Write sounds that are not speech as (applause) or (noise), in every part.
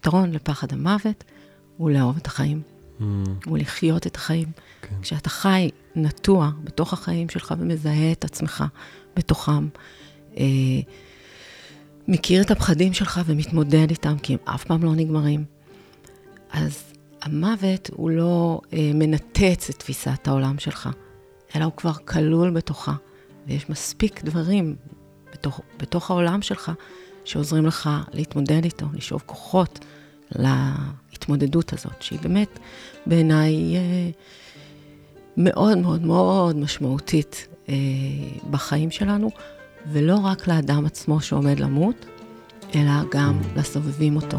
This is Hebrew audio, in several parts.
הפתרון לפחד המוות הוא לאהוב את החיים, Mm, הוא לחיות את החיים. כן. כשאתה חי נטוע בתוך החיים שלך ומזהה את עצמך בתוכם, אה, מכיר את הפחדים שלך ומתמודד איתם, כי הם אף פעם לא נגמרים, אז המוות הוא לא אה, מנתץ את תפיסת העולם שלך, אלא הוא כבר כלול בתוכה, ויש מספיק דברים בתוך, בתוך העולם שלך שעוזרים לך להתמודד איתו, לשאוב כוחות להתמודדות הזאת, שהיא באמת בעיניי אה, מאוד מאוד מאוד משמעותית אה, בחיים שלנו, ולא רק לאדם עצמו שעומד למות, אלא גם לסובבים אותו.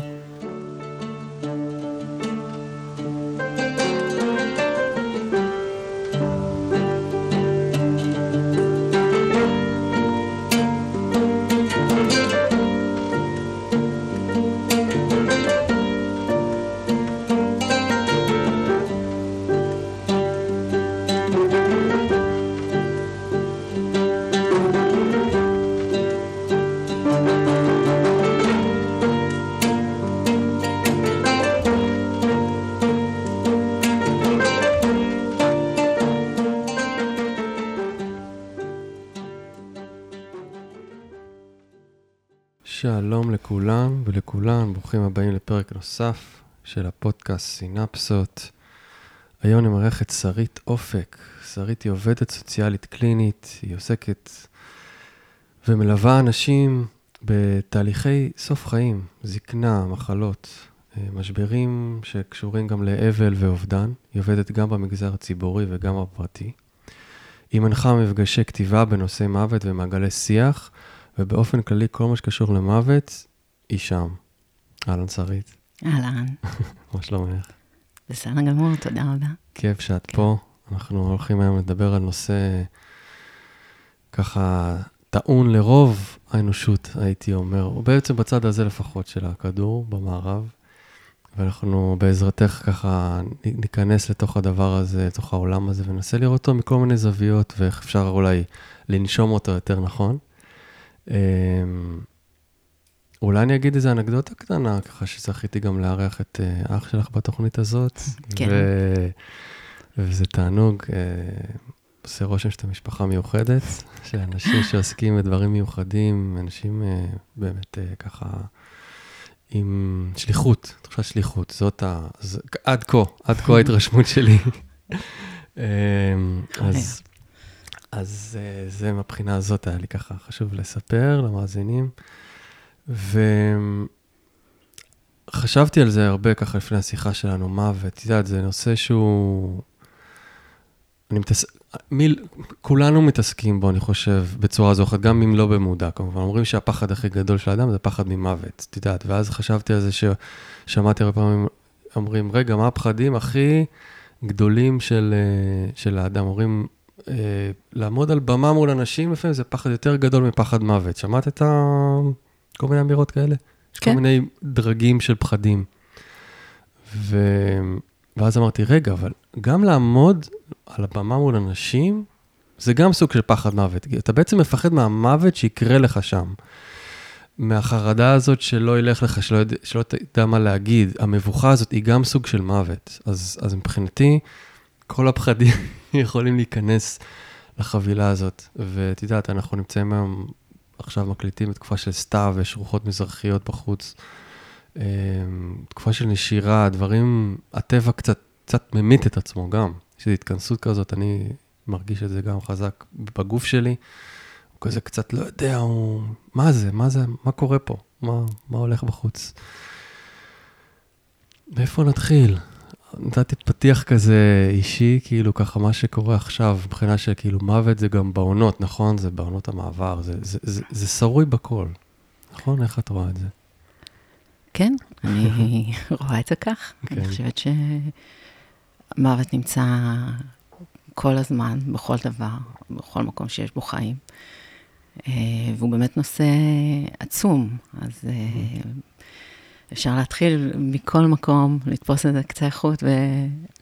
שלום לכולם ולכולן, ברוכים הבאים לפרק נוסף של הפודקאסט סינפסות. היום אני מארח את שרית אופק. שרית היא עובדת סוציאלית קלינית, היא עוסקת ומלווה אנשים בתהליכי סוף חיים, זקנה, מחלות, אה, משברים שקשורים גם לאבל ואובדן. היא עובדת גם במגזר הציבורי וגם בפרטי. היא מנחה מפגשי כתיבה בנושאי מוות ומעגלי שיח. ובאופן כללי, כל מה שקשור למוות, היא שם. אהלן, שרית. אהלן, (laughs) מה שלומך? בסדר גמור, תודה רבה. כיף שאת פה. אנחנו הולכים היום לדבר על נושא ככה טעון לרוב האנושות, הייתי אומר, או בעצם בצד הזה לפחות של הכדור, במערב. ואנחנו בעזרתך ככה ניכנס לתוך הדבר הזה, לתוך העולם הזה, וננסה לראות אותו מכל מיני זוויות, ואיך אפשר אולי לנשום אותו יותר נכון. אמ, אולי אני אגיד איזה אנקדוטה קטנה, ככה שזכיתי גם לארח את אה, אח שלך בתוכנית הזאת. כן. ו... וזה תענוג, אה, עושה רושם שאתה משפחה מיוחדת, של אנשים שעוסקים בדברים מיוחדים, אנשים אה, באמת ככה עם שליחות, תחושת שליחות, זאת ה... עד כה, עד כה ההתרשמות שלי. (laughs) אמ, אז... אז uh, זה מהבחינה הזאת היה לי ככה חשוב לספר למאזינים. וחשבתי על זה הרבה ככה לפני השיחה שלנו, מוות, את יודעת, זה נושא שהוא... אני מתעס... מי... כולנו מתעסקים בו, אני חושב, בצורה זו אחת, גם אם לא במודע, כמובן. אומרים שהפחד הכי גדול של האדם זה פחד ממוות, את יודעת. ואז חשבתי על זה ששמעתי הרבה פעמים, אומרים, רגע, מה הפחדים הכי גדולים של, אה, של האדם? אומרים, לעמוד על במה מול אנשים, לפעמים זה פחד יותר גדול מפחד מוות. שמעת את ה... כל מיני אמירות כאלה? יש כן. כל מיני דרגים של פחדים. ו... ואז אמרתי, רגע, אבל גם לעמוד על הבמה מול אנשים, זה גם סוג של פחד מוות. אתה בעצם מפחד מהמוות שיקרה לך שם. מהחרדה הזאת שלא ילך לך, שלא, שלא תדע מה להגיד. המבוכה הזאת היא גם סוג של מוות. אז, אז מבחינתי, כל הפחדים (laughs) יכולים להיכנס לחבילה הזאת. ואת יודעת, אנחנו נמצאים היום, עכשיו מקליטים בתקופה של סתיו, יש רוחות מזרחיות בחוץ. אה, תקופה של נשירה, דברים, הטבע קצת, קצת ממית את עצמו גם. יש איזו התכנסות כזאת, אני מרגיש את זה גם חזק בגוף שלי. הוא כזה קצת לא יודע, הוא... מה זה? מה זה? מה קורה פה? מה, מה הולך בחוץ? מאיפה נתחיל? נתתי פתיח כזה אישי, כאילו ככה מה שקורה עכשיו, מבחינה של כאילו מוות זה גם בעונות, נכון? זה בעונות המעבר, זה, זה, זה, זה שרוי בכל. נכון? איך את רואה את זה? כן, אני (laughs) רואה את זה כך. כן. אני חושבת שמוות נמצא כל הזמן, בכל דבר, בכל מקום שיש בו חיים. אה, והוא באמת נושא עצום, אז אה, אפשר להתחיל מכל מקום, לתפוס את זה קצה החוט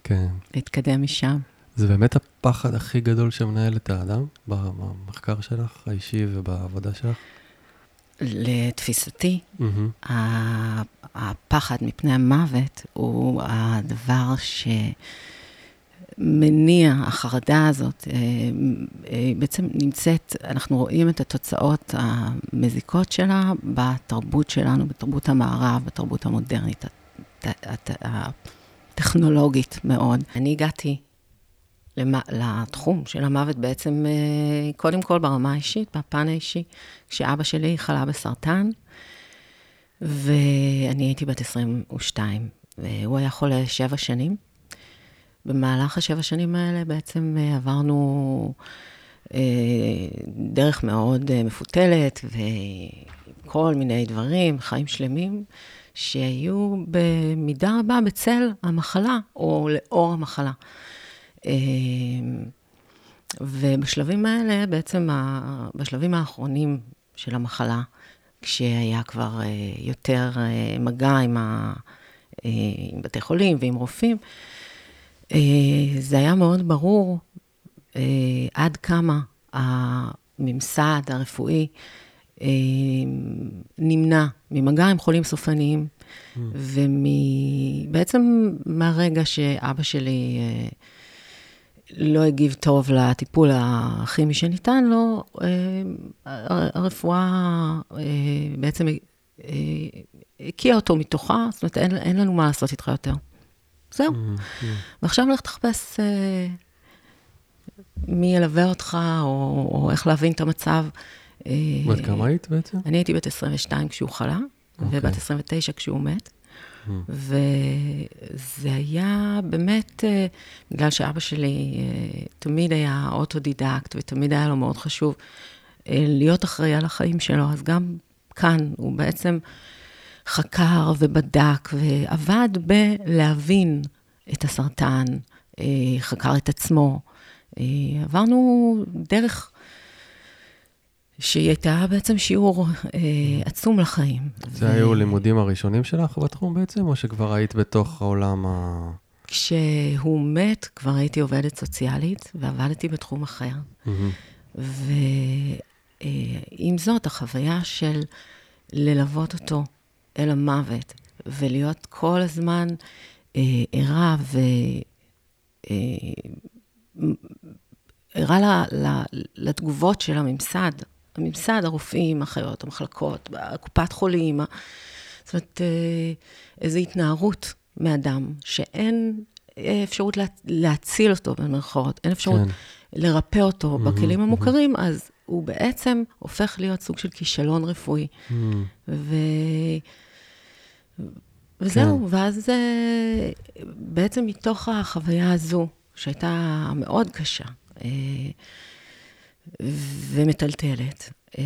כן. ולהתקדם משם. זה באמת הפחד הכי גדול שמנהל את האדם, במחקר שלך, האישי ובעבודה שלך? לתפיסתי. ה- הפחד מפני המוות הוא הדבר שמניע, החרדה הזאת, אה, אה, בעצם נמצאת, אנחנו רואים את התוצאות המזיקות שלה בתרבות שלנו, בתרבות המערב, בתרבות המודרנית, הט- הט- הטכנולוגית מאוד. אני הגעתי לתחום של המוות בעצם, אה, קודם כל ברמה האישית, בפן האישי, כשאבא שלי חלה בסרטן, ואני הייתי בת 22, והוא היה חולה שבע שנים. במהלך השבע שנים האלה בעצם אה, עברנו אה, דרך מאוד אה, מפותלת וכל מיני דברים, חיים שלמים, שהיו במידה רבה בצל המחלה או לאור המחלה. ובשלבים האלה, בעצם בשלבים האחרונים של המחלה, כשהיה כבר יותר מגע עם, ה, עם בתי חולים ועם רופאים, זה היה מאוד ברור אה, עד כמה הממסד הרפואי אה, נמנע ממגע עם חולים סופניים, ובעצם מהרגע שאבא שלי אה, לא הגיב טוב לטיפול הכימי שניתן לו, אה, הרפואה אה, בעצם אה, הקיאה אותו מתוכה, זאת אומרת, אין, אין לנו מה לעשות איתך יותר. זהו. ועכשיו לך תחפש אה, מי ילווה אותך, או, או איך להבין את המצב. אה, בת כמה היית בעצם? אני הייתי בת 22 כשהוא חלה, אוקיי. ובת 29 כשהוא מת. Mm. וזה היה באמת, אה, בגלל שאבא שלי אה, תמיד היה אוטודידקט, ותמיד היה לו מאוד חשוב אה, להיות אחראי על החיים שלו, אז גם כאן הוא בעצם חקר ובדק ועבד בלהבין את הסרטן, אה, חקר את עצמו. אה, עברנו דרך שהיא הייתה בעצם שיעור אה, עצום לחיים. זה היו לימודים הראשונים שלך בתחום בעצם, או שכבר היית בתוך העולם ה... כשהוא מת, כבר הייתי עובדת סוציאלית, ועבדתי בתחום אחר. מהמם. ועם זאת, החוויה של ללוות אותו אל המוות, ולהיות כל הזמן אה, ערה ו... אה, ערה ל- ל- לתגובות של הממסד, הממסד, הרופאים, אחיות, המחלקות, קופת חולים, זאת אומרת, אה, איזו התנערות מאדם, שאין אה, אפשרות לה, להציל אותו, במרכאות, אין אפשרות כן. לרפא אותו מהמם, בכלים. המוכרים, אז הוא בעצם הופך להיות סוג של כישלון רפואי. מהמם. ו... וזהו, כן. ואז בעצם מתוך החוויה הזו, שהייתה מאוד קשה אה, ומטלטלת, אה,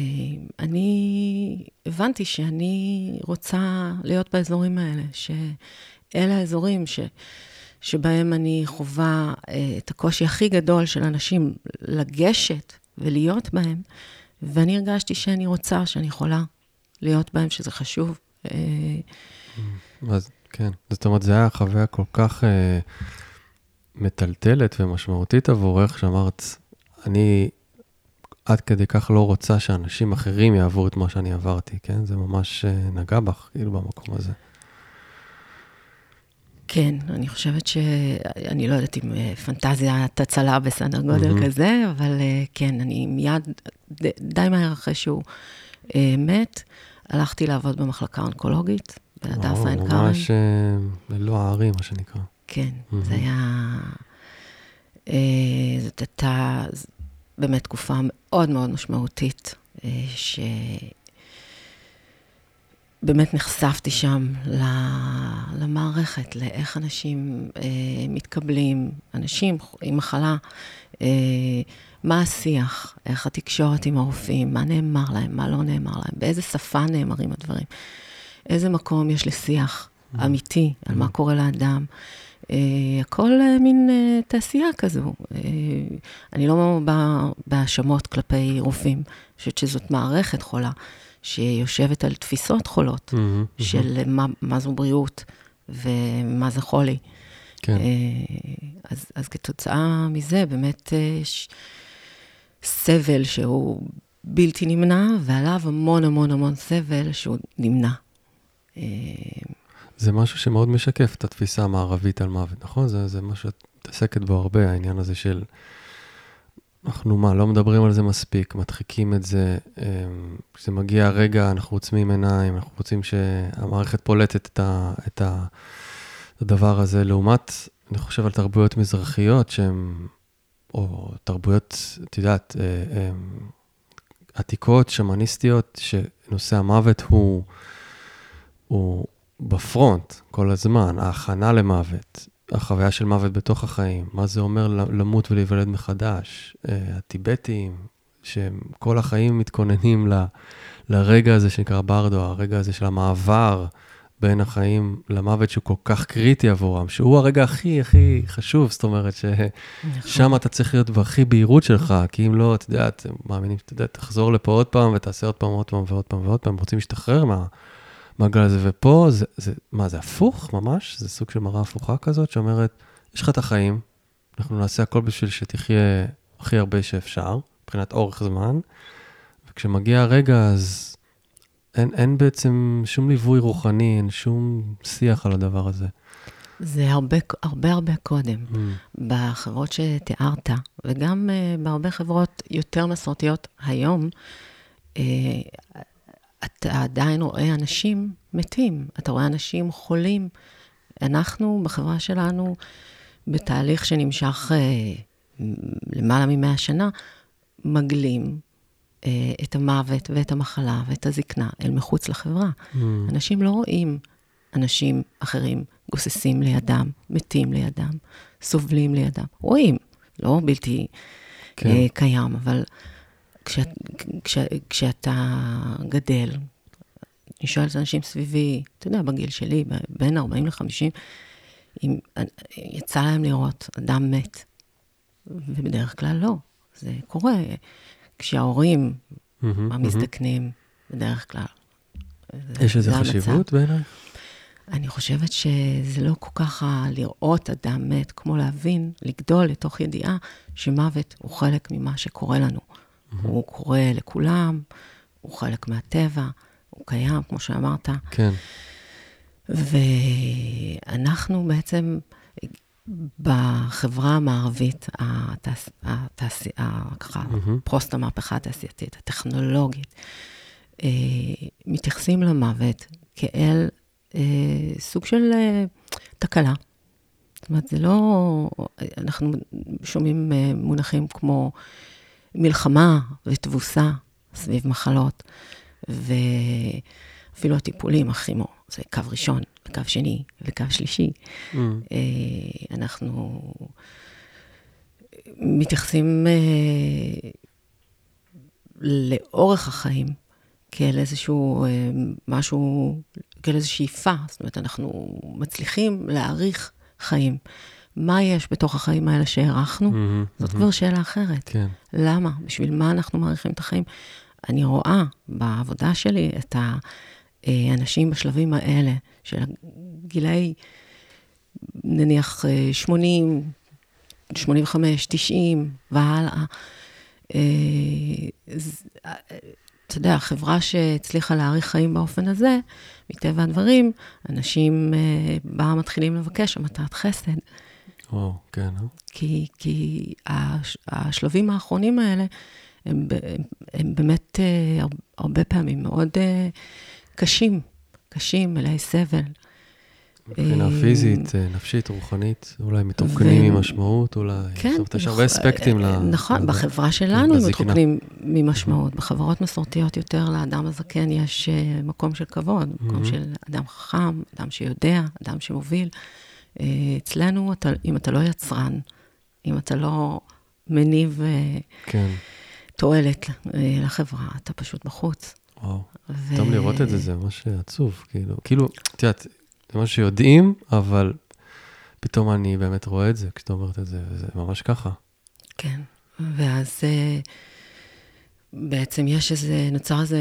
אני הבנתי שאני רוצה להיות באזורים האלה, שאלה האזורים ש... שבהם אני חווה אה, את הקושי הכי גדול של אנשים לגשת ולהיות בהם, ואני הרגשתי שאני רוצה, שאני יכולה להיות בהם, שזה חשוב. אה, אז כן, זאת אומרת, זה היה חוויה כל כך אה, מטלטלת ומשמעותית עבורך, שאמרת, אני עד כדי כך לא רוצה שאנשים אחרים יעברו את מה שאני עברתי, כן? זה ממש אה, נגע בך, כאילו, במקום הזה. כן, אני חושבת ש... אני לא יודעת אם אה, פנטזיית הצלה בסדר גודל מהמם. כזה, אבל אה, כן, אני מיד, ד- די מהר אחרי שהוא אה, מת, הלכתי לעבוד במחלקה האונקולוגית, בהדסה עין כרם. ממש אה, ללא הערים, מה שנקרא. כן, מהמם. זה היה... אה, זאת הייתה באמת תקופה מאוד מאוד משמעותית, אה, שבאמת נחשפתי שם למערכת, לאיך אנשים אה, מתקבלים, אנשים עם מחלה, אה, מה השיח, איך התקשורת עם הרופאים, מה נאמר להם, מה לא נאמר להם, באיזה שפה נאמרים הדברים, איזה מקום יש לשיח אמיתי על מה קורה לאדם. אה, הכל אה, מין אה, תעשייה כזו. אה, אני לא באה בהאשמות כלפי רופאים, אני חושבת שזאת מערכת חולה, שיושבת על תפיסות חולות, מהמם. של מה, מה זו בריאות ומה זה חולי. כן, אה, אז, אז כתוצאה מזה, באמת יש סבל שהוא בלתי נמנע, ועליו המון המון המון סבל שהוא נמנע. אה, זה משהו שמאוד משקף את התפיסה המערבית על מוות, נכון? זה, זה מה שאת מתעסקת בו הרבה, העניין הזה של... אנחנו מה, לא מדברים על זה מספיק, מדחיקים את זה. אמ, כשזה מגיע הרגע, אנחנו עוצמים עיניים, אנחנו רוצים שהמערכת פולטת את, ה, את, ה, הדבר הזה, לעומת, אני חושב על תרבויות מזרחיות שהן, או תרבויות, את יודעת, אה, אמ, עתיקות, שמניסטיות, שנושא המוות הוא, הוא בפרונט כל הזמן, ההכנה למוות, החוויה של מוות בתוך החיים, מה זה אומר למות ולהיוולד מחדש, אה, הטיבטים, שהם כל החיים מתכוננים ל, לרגע הזה שנקרא ברדו, הרגע הזה של המעבר בין החיים למוות שהוא כל כך קריטי עבורם, שהוא הרגע הכי הכי חשוב, זאת אומרת ששם נכון. אתה צריך להיות בהכי בהירות שלך, כי אם לא, אתה יודע, אתם מאמינים, אתה יודע, תחזור לפה עוד פעם ותעשה עוד פעם, עוד פעם ועוד פעם ועוד פעם, רוצים להשתחרר מה... המעגל הזה, ופה זה, זה, מה, זה הפוך ממש? זה סוג של מראה הפוכה כזאת, שאומרת, יש לך את החיים, אנחנו נעשה הכל בשביל שתחיה הכי הרבה שאפשר, מבחינת אורך זמן, וכשמגיע הרגע, אז אין, אין בעצם שום ליווי רוחני, אין שום שיח על הדבר הזה. זה הרבה הרבה, הרבה קודם. Mm. בחברות שתיארת, וגם uh, בהרבה חברות יותר מסורתיות היום, uh, אתה עדיין רואה אנשים מתים, אתה רואה אנשים חולים. אנחנו, בחברה שלנו, בתהליך שנמשך אה, למעלה ממאה שנה, מגלים אה, את המוות ואת המחלה ואת הזקנה אל מחוץ לחברה. Mm. אנשים לא רואים אנשים אחרים גוססים לידם, מתים לידם, סובלים לידם. רואים, לא בלתי כן. אה, קיים, אבל כש, כש, כשאתה גדל, אני שואלת אנשים סביבי, אתה יודע, בגיל שלי, בין 40 ל-50, אם יצא להם לראות אדם מת, ובדרך כלל לא. זה קורה כשההורים mm-hmm, המזדקנים, mm-hmm. בדרך כלל. יש לזה חשיבות בעיניי? אני חושבת שזה לא כל כך לראות אדם מת, כמו להבין, לגדול לתוך ידיעה שמוות הוא חלק ממה שקורה לנו. Mm-hmm. הוא קורה לכולם, הוא חלק מהטבע, הוא קיים, כמו שאמרת. כן. ואנחנו בעצם, בחברה המערבית, התעש... התעש... ככה, mm-hmm. פרוסט המהפכה התעשייתית, הטכנולוגית, אה, מתייחסים למוות כאל אה, סוג של אה, תקלה. זאת אומרת, זה לא... אנחנו שומעים מונחים כמו מלחמה ותבוסה סביב מחלות, ואפילו הטיפולים, הכימו, זה קו ראשון, וקו שני, וקו שלישי. Mm. אה, אנחנו מתייחסים אה, לאורך החיים כאל איזשהו אה, משהו, כאל איזו שאיפה. זאת אומרת, אנחנו מצליחים להאריך חיים. מה יש בתוך החיים האלה שהערכנו? Mm-hmm, זאת mm-hmm. כבר שאלה אחרת. כן. למה? בשביל מה אנחנו מעריכים את החיים? אני רואה בעבודה שלי את האנשים בשלבים האלה, של גילאי, נניח 80, 85, 90 והלאה. אה, אתה יודע, חברה שהצליחה להאריך חיים באופן הזה, מטבע הדברים, אנשים אה, בה מתחילים לבקש המתת חסד. וואו, כן. אה? כי, כי הש, השלבים האחרונים האלה, הם, הם, הם באמת אה, הרבה פעמים מאוד אה, קשים, קשים, מלאי סבל. מבחינה פיזית, נפשית, רוחנית, אולי מתרוקנים ו... ממשמעות, אולי... כן. זאת יש הרבה אספקטים ל... נכון, בחברה שלנו הם מתרוקנים ממשמעות. בחברות מסורתיות יותר לאדם הזקן יש מקום של כבוד, מקום של אדם חכם, אדם שיודע, אדם שמוביל. אצלנו, אתה, אם אתה לא יצרן, אם אתה לא מניב כן. תועלת לחברה, אתה פשוט בחוץ. וואו, ו... לראות את זה, זה ממש עצוב, כאילו, כאילו, את יודעת, זה מה שיודעים, אבל פתאום אני באמת רואה את זה כשאתה אומרת את זה, וזה ממש ככה. כן, ואז אה, בעצם יש איזה, נוצר איזה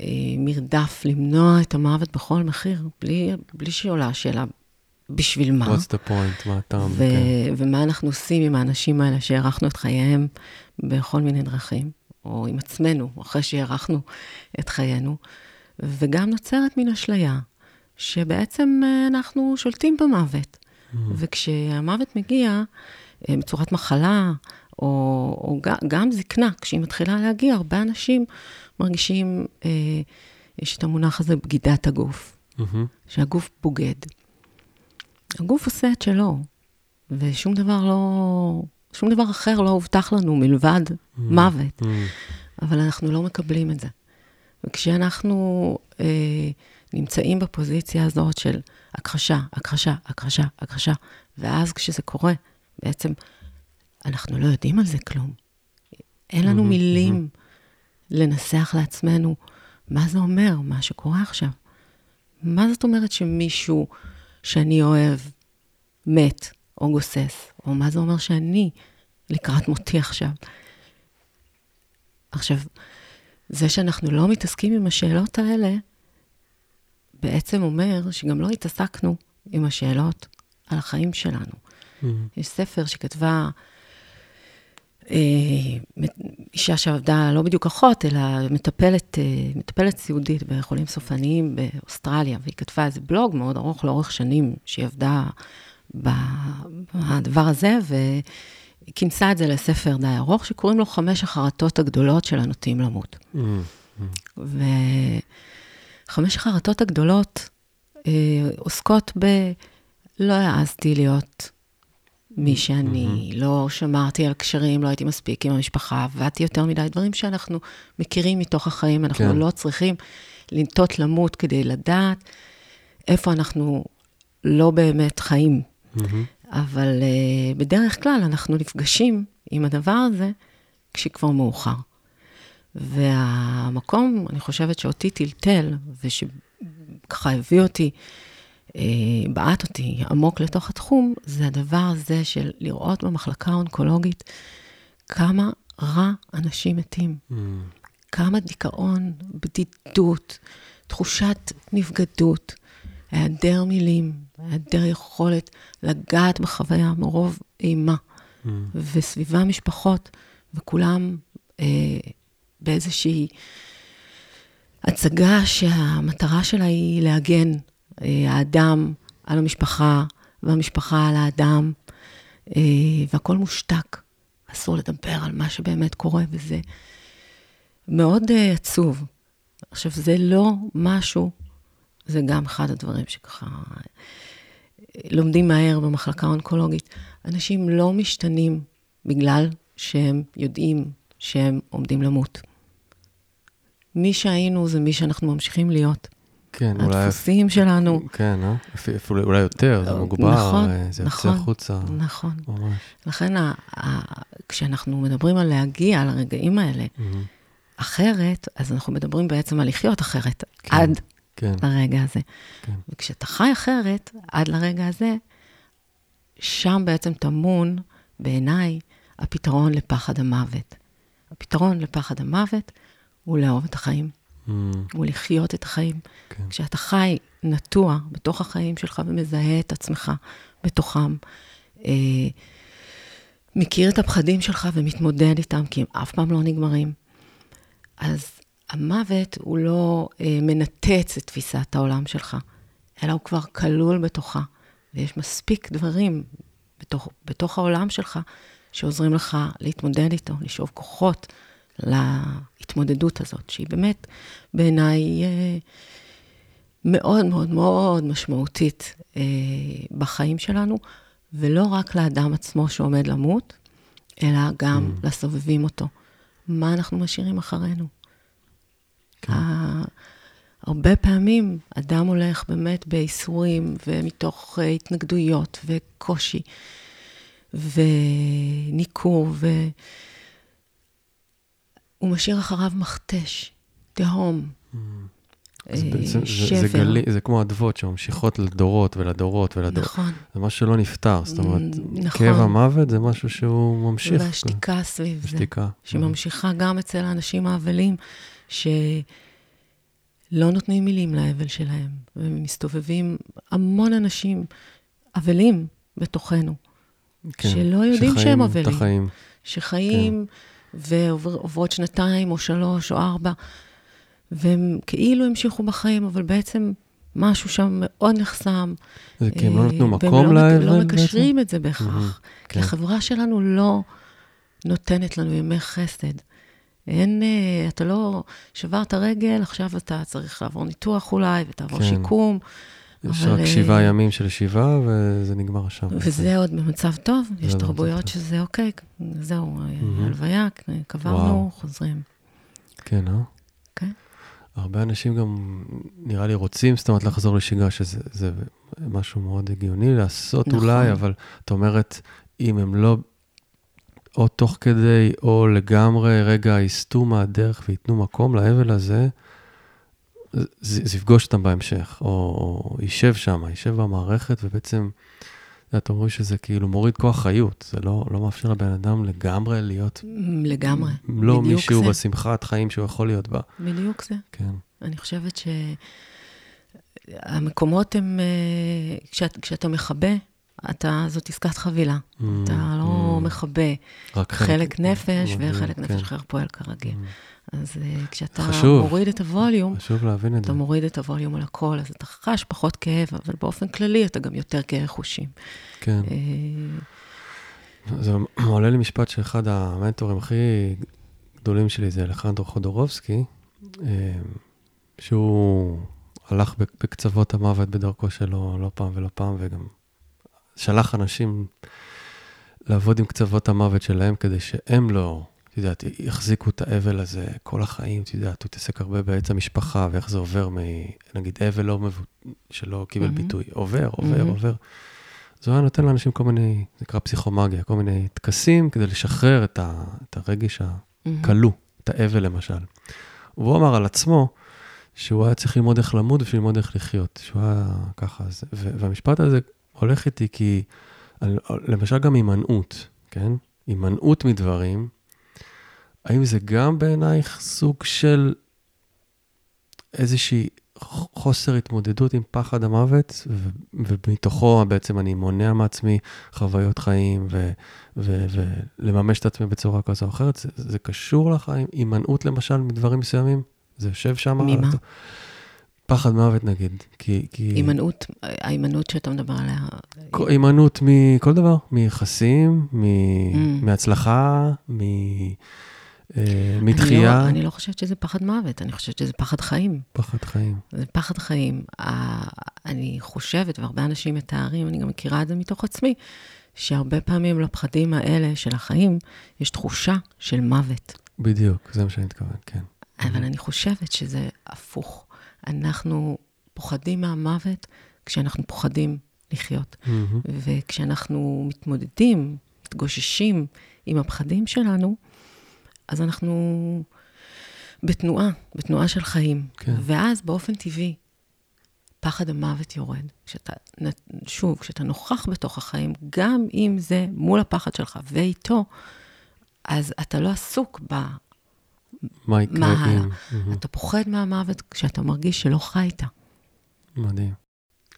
אה, מרדף למנוע את המוות בכל מחיר, בלי, בלי שעולה השאלה בשביל מה. What's the point, מה הטעם, ו- כן. ומה אנחנו עושים עם האנשים האלה שהארכנו את חייהם בכל מיני דרכים. או עם עצמנו, אחרי שהארכנו את חיינו, וגם נוצרת מין אשליה, שבעצם אה, אנחנו שולטים במוות. Mm. וכשהמוות מגיע אה, בצורת מחלה, או, או גם זקנה, כשהיא מתחילה להגיע, הרבה אנשים מרגישים, אה, יש את המונח הזה, בגידת הגוף, mm-hmm. שהגוף בוגד. הגוף עושה את שלו, ושום דבר לא, שום דבר אחר לא הובטח לנו מלבד mm-hmm. מוות, mm-hmm. אבל אנחנו לא מקבלים את זה. וכשאנחנו אה, נמצאים בפוזיציה הזאת של הכחשה, הכחשה, הכחשה, הכחשה, ואז כשזה קורה, בעצם אנחנו לא יודעים על זה כלום. אין לנו mm-hmm, מילים mm-hmm. לנסח לעצמנו מה זה אומר, מה שקורה עכשיו. מה זאת אומרת שמישהו שאני אוהב מת או גוסס, או מה זה אומר שאני לקראת מותי עכשיו. עכשיו, זה שאנחנו לא מתעסקים עם השאלות האלה, בעצם אומר שגם לא התעסקנו עם השאלות על החיים שלנו. Mm-hmm. יש ספר שכתבה אישה שעבדה, לא בדיוק אחות, אלא מטפלת, אה, מטפלת סיעודית בחולים סופניים באוסטרליה, והיא כתבה איזה בלוג מאוד ארוך לאורך שנים, שהיא עבדה בדבר הזה, והיא כינסה את זה לספר די ארוך, שקוראים לו חמש החרטות הגדולות של הנוטים למות. Mm-hmm. וחמש החרטות הגדולות אה, עוסקות ב... לא העזתי להיות מי שאני, mm-hmm. לא שמרתי על קשרים, לא הייתי מספיק עם המשפחה, עבדתי יותר מדי, דברים שאנחנו מכירים מתוך החיים, אנחנו כן. לא צריכים לנטות למות כדי לדעת איפה אנחנו לא באמת חיים. Mm-hmm. אבל uh, בדרך כלל אנחנו נפגשים עם הדבר הזה כשכבר מאוחר. והמקום, אני חושבת שאותי טלטל, ושככה הביא אותי בעט אותי עמוק לתוך התחום, זה הדבר הזה של לראות במחלקה האונקולוגית כמה רע אנשים מתים. Mm. כמה דיכאון, בדידות, תחושת נבגדות, היעדר מילים, היעדר יכולת לגעת בחוויה מרוב אימה. Mm. וסביבה משפחות, וכולם אה, באיזושהי הצגה שהמטרה שלה היא להגן אה, האדם על המשפחה, והמשפחה על האדם, אה, והכול מושתק. אסור לדבר על מה שבאמת קורה, וזה מאוד אה, עצוב. עכשיו, זה לא משהו, זה גם אחד הדברים שככה לומדים מהר במחלקה האונקולוגית. אנשים לא משתנים בגלל שהם יודעים שהם עומדים למות. מי שהיינו זה מי שאנחנו ממשיכים להיות. כן, אולי... הדפוסים שלנו. כן, אה? אפילו אולי יותר, זה אה, מוגבר, נכון, אה, זה יוצא נכון, החוצה. נכון. ממש. לכן, ה, ה, כשאנחנו מדברים על להגיע לרגעים האלה mm-hmm. אחרת, אז אנחנו מדברים בעצם על לחיות אחרת, כן, עד כן. לרגע הזה. כן. וכשאתה חי אחרת, עד לרגע הזה, שם בעצם טמון, בעיניי, הפתרון לפחד המוות. הפתרון לפחד המוות הוא לאהוב את החיים. Mm. הוא לחיות את החיים. כן. כשאתה חי נטוע בתוך החיים שלך ומזהה את עצמך בתוכם, אה, מכיר את הפחדים שלך ומתמודד איתם, כי הם אף פעם לא נגמרים, אז המוות הוא לא אה, מנתץ את תפיסת העולם שלך, אלא הוא כבר כלול בתוכה, ויש מספיק דברים בתוך, בתוך העולם שלך שעוזרים לך להתמודד איתו, לשאוב כוחות. להתמודדות הזאת, שהיא באמת בעיניי אה, מאוד מאוד מאוד משמעותית אה, בחיים שלנו, ולא רק לאדם עצמו שעומד למות, אלא גם mm. לסובבים אותו. מה אנחנו משאירים אחרינו? כן. הרבה פעמים אדם הולך באמת בייסורים ומתוך אה, התנגדויות וקושי וניכור, ו... הוא משאיר אחריו מכתש, תהום, mm. שבר. זה, גלי, זה כמו אדוות שממשיכות לדורות ולדורות ולדורות. נכון. זה משהו שלא נפתר, זאת אומרת, נכון. כאב המוות זה משהו שהוא ממשיך. והשתיקה סביב זה. השתיקה. שממשיכה. גם אצל האנשים האבלים, שלא נותנים מילים לאבל שלהם, ומסתובבים המון אנשים אבלים בתוכנו, כן, שלא יודעים שהם אבלים. שחיים את החיים. שחיים... כן. ועוברות שנתיים או שלוש או ארבע, והם כאילו המשיכו בחיים, אבל בעצם משהו שם מאוד נחסם. זה כי הם לא נתנו אה, מקום והם לא, לא בעצם? מקשרים את זה בהכרח. כי כן. החברה שלנו לא נותנת לנו ימי חסד. אין, אה, אתה לא, שברת רגל, עכשיו אתה צריך לעבור ניתוח אולי, ותעבור כן. שיקום. יש רק אה, שבעה ימים של שבעה, וזה נגמר שם. וזה עוד במצב טוב, יש תרבויות. שזה אוקיי, זהו, מהמם. הלוויה, קברנו. חוזרים. כן, אה? כן. הרבה אנשים גם, נראה לי, רוצים זאת אומרת לחזור לשגרה, שזה זה משהו מאוד הגיוני לעשות נכון. אולי, אבל את אומרת, אם הם לא, או תוך כדי, או לגמרי, רגע, יסטו מהדרך וייתנו מקום לאבל הזה, זה, יפגוש אותם בהמשך, או, או יישב שם, יישב במערכת, ובעצם, את יודעת, אומרים שזה כאילו מוריד כוח חיות, זה לא, לא מאפשר לבן אדם לגמרי להיות, מ, לגמרי. לא בדיוק מישהו זה. בשמחת חיים שהוא יכול להיות בה. בדיוק זה. כן. אני חושבת שהמקומות הם, אה, כשאת, כשאתה מכבה, אתה, זאת עסקת חבילה. אתה לא Mm, מכבה רק חלק נפש, מדהים, וחלק כן. נפש אחר פועל כרגיל. אז אה, כשאתה חשוב. מוריד את הווליום, חשוב להבין את זה. אתה מוריד את הווליום על הכל, אז אתה חש פחות כאב, אבל באופן כללי אתה גם יותר כאב חושים. כן. אה, זה עולה לי משפט שאחד המנטורים הכי גדולים שלי זה אלחנדרו חודורובסקי, אה, שהוא הלך בק- בקצוות המוות בדרכו שלו לא פעם ולא פעם, וגם שלח אנשים לעבוד עם קצוות המוות שלהם כדי שהם לא, את יודעת, יחזיקו את האבל הזה כל החיים, את יודעת, הוא התעסק הרבה בעץ המשפחה ואיך זה עובר מ... נגיד אבל לא מבוט... שלא קיבל מהמם. ביטוי, עובר, עובר, מהמם. עובר. אז הוא היה נותן לאנשים כל מיני, זה נקרא פסיכומגיה, כל מיני טקסים כדי לשחרר את, ה, את הרגש הכלוא, את האבל למשל. והוא אמר על עצמו שהוא היה צריך ללמוד איך למות בשביל ללמוד איך לחיות, שהוא היה ככה, אז, ו, והמשפט הזה הולך איתי כי, למשל גם הימנעות, כן? הימנעות מדברים, האם זה גם בעינייך סוג של איזושהי חוסר התמודדות עם פחד המוות, ומתוכו בעצם אני מונע מעצמי חוויות חיים ולממש את עצמי בצורה כזו או אחרת? זה, זה קשור עם הימנעות למשל מדברים מסוימים? זה יושב שם? ממה? פחד מוות נגיד, כי... כי... הימנעות, ההימנעות שאתה מדבר עליה, הימנעות מכל דבר, מיחסים, מ... Mm. מהצלחה, מ... אה, אני מתחייה, לא, אני לא חושבת שזה פחד מוות, אני חושבת שזה פחד חיים. פחד חיים. זה פחד חיים. אני חושבת, והרבה אנשים מתארים, אני גם מכירה את זה מתוך עצמי, שהרבה פעמים לפחדים האלה של החיים, יש תחושה של מוות. בדיוק, זה מה שאני מתכוון, כן. אבל אני חושבת שזה הפוך. אנחנו פוחדים מהמוות כשאנחנו פוחדים לחיות. וכשאנחנו מתמודדים, מתגוששים עם הפחדים שלנו, אז אנחנו בתנועה, בתנועה של חיים. כן. ואז באופן טבעי, פחד המוות יורד. כשאתה, שוב, כשאתה נוכח בתוך החיים, גם אם זה מול הפחד שלך ואיתו, אז אתה לא עסוק ב... מה יקרה הלאה? מהמם. אתה פוחד מהמוות כשאתה מרגיש שלא חיית. מדהים.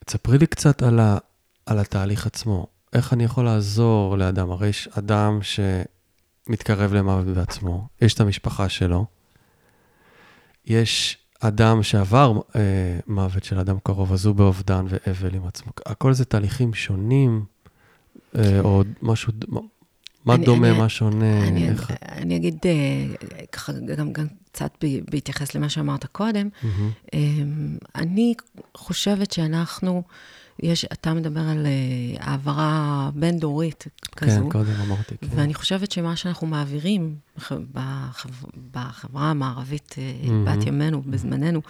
תספרי לי קצת על, ה, על התהליך עצמו. איך אני יכול לעזור לאדם? הרי יש אדם שמתקרב למוות בעצמו, יש את המשפחה שלו, יש אדם שעבר אה, מוות של אדם קרוב, אז הוא באובדן ואבל עם עצמו. הכל זה תהליכים שונים, אה, או משהו, מה- מה אני- דומה, אני- מה שונה, אני, איך... אני אגיד אה, ככה, גם, גם קצת בהתייחס למה שאמרת קודם, מהמם. אמ, אני חושבת שאנחנו, יש, אתה מדבר על אה, העברה בין-דורית כזו, כן, קודם אמרתי, כן. ואני חושבת שמה שאנחנו מעבירים בח- בחב- בחברה המערבית, מהמם. בת ימינו, בזמננו,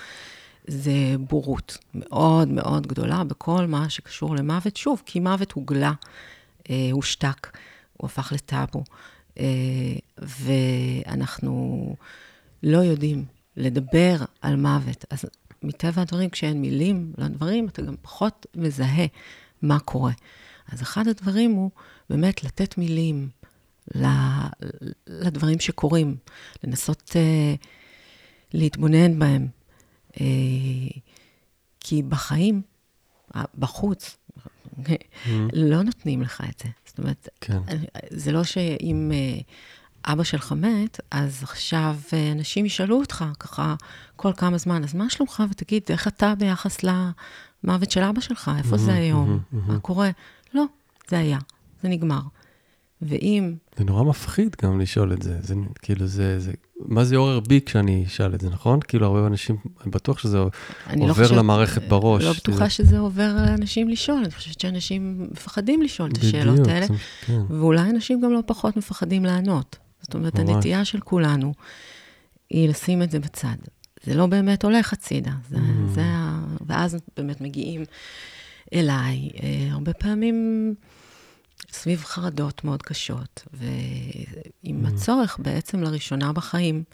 זה בורות מאוד מאוד גדולה בכל מה שקשור למוות. שוב, כי מוות הוגלה, אה, הושתק, הוא הפך לטאבו, אה, ואנחנו לא יודעים לדבר על מוות. אז מטבע הדברים, כשאין מילים לדברים, אתה גם פחות מזהה מה קורה. אז אחד הדברים הוא באמת לתת מילים לדברים שקורים, לנסות אה, להתבונן בהם. אה, כי בחיים, אה, בחוץ, מהמם. לא נותנים לך את זה. זאת אומרת, כן. זה לא שאם אבא שלך מת, אז עכשיו אה, אנשים ישאלו אותך ככה כל כמה זמן, אז מה שלומך? ותגיד, איך אתה ביחס למוות של אבא שלך? איפה זה היום? מה קורה? לא, זה היה, זה נגמר. ואם... זה נורא מפחיד גם לשאול את זה. זה כאילו, זה, זה... מה זה יעורר בי כשאני אשאל את זה, נכון? כאילו, הרבה אנשים, אני בטוח שזה עובר לא חושב, למערכת בראש. אני לא בטוחה שזה... שזה עובר לאנשים לשאול, אני חושבת שאנשים מפחדים לשאול את השאלות בדיוק, האלה, כן. ואולי אנשים גם לא פחות מפחדים לענות. זאת אומרת, ממש. הנטייה של כולנו היא לשים את זה בצד. זה לא באמת הולך הצידה, זה, mm. זה ה... ואז באמת מגיעים אליי, אה, הרבה פעמים סביב חרדות מאוד קשות, ועם mm. הצורך בעצם לראשונה בחיים,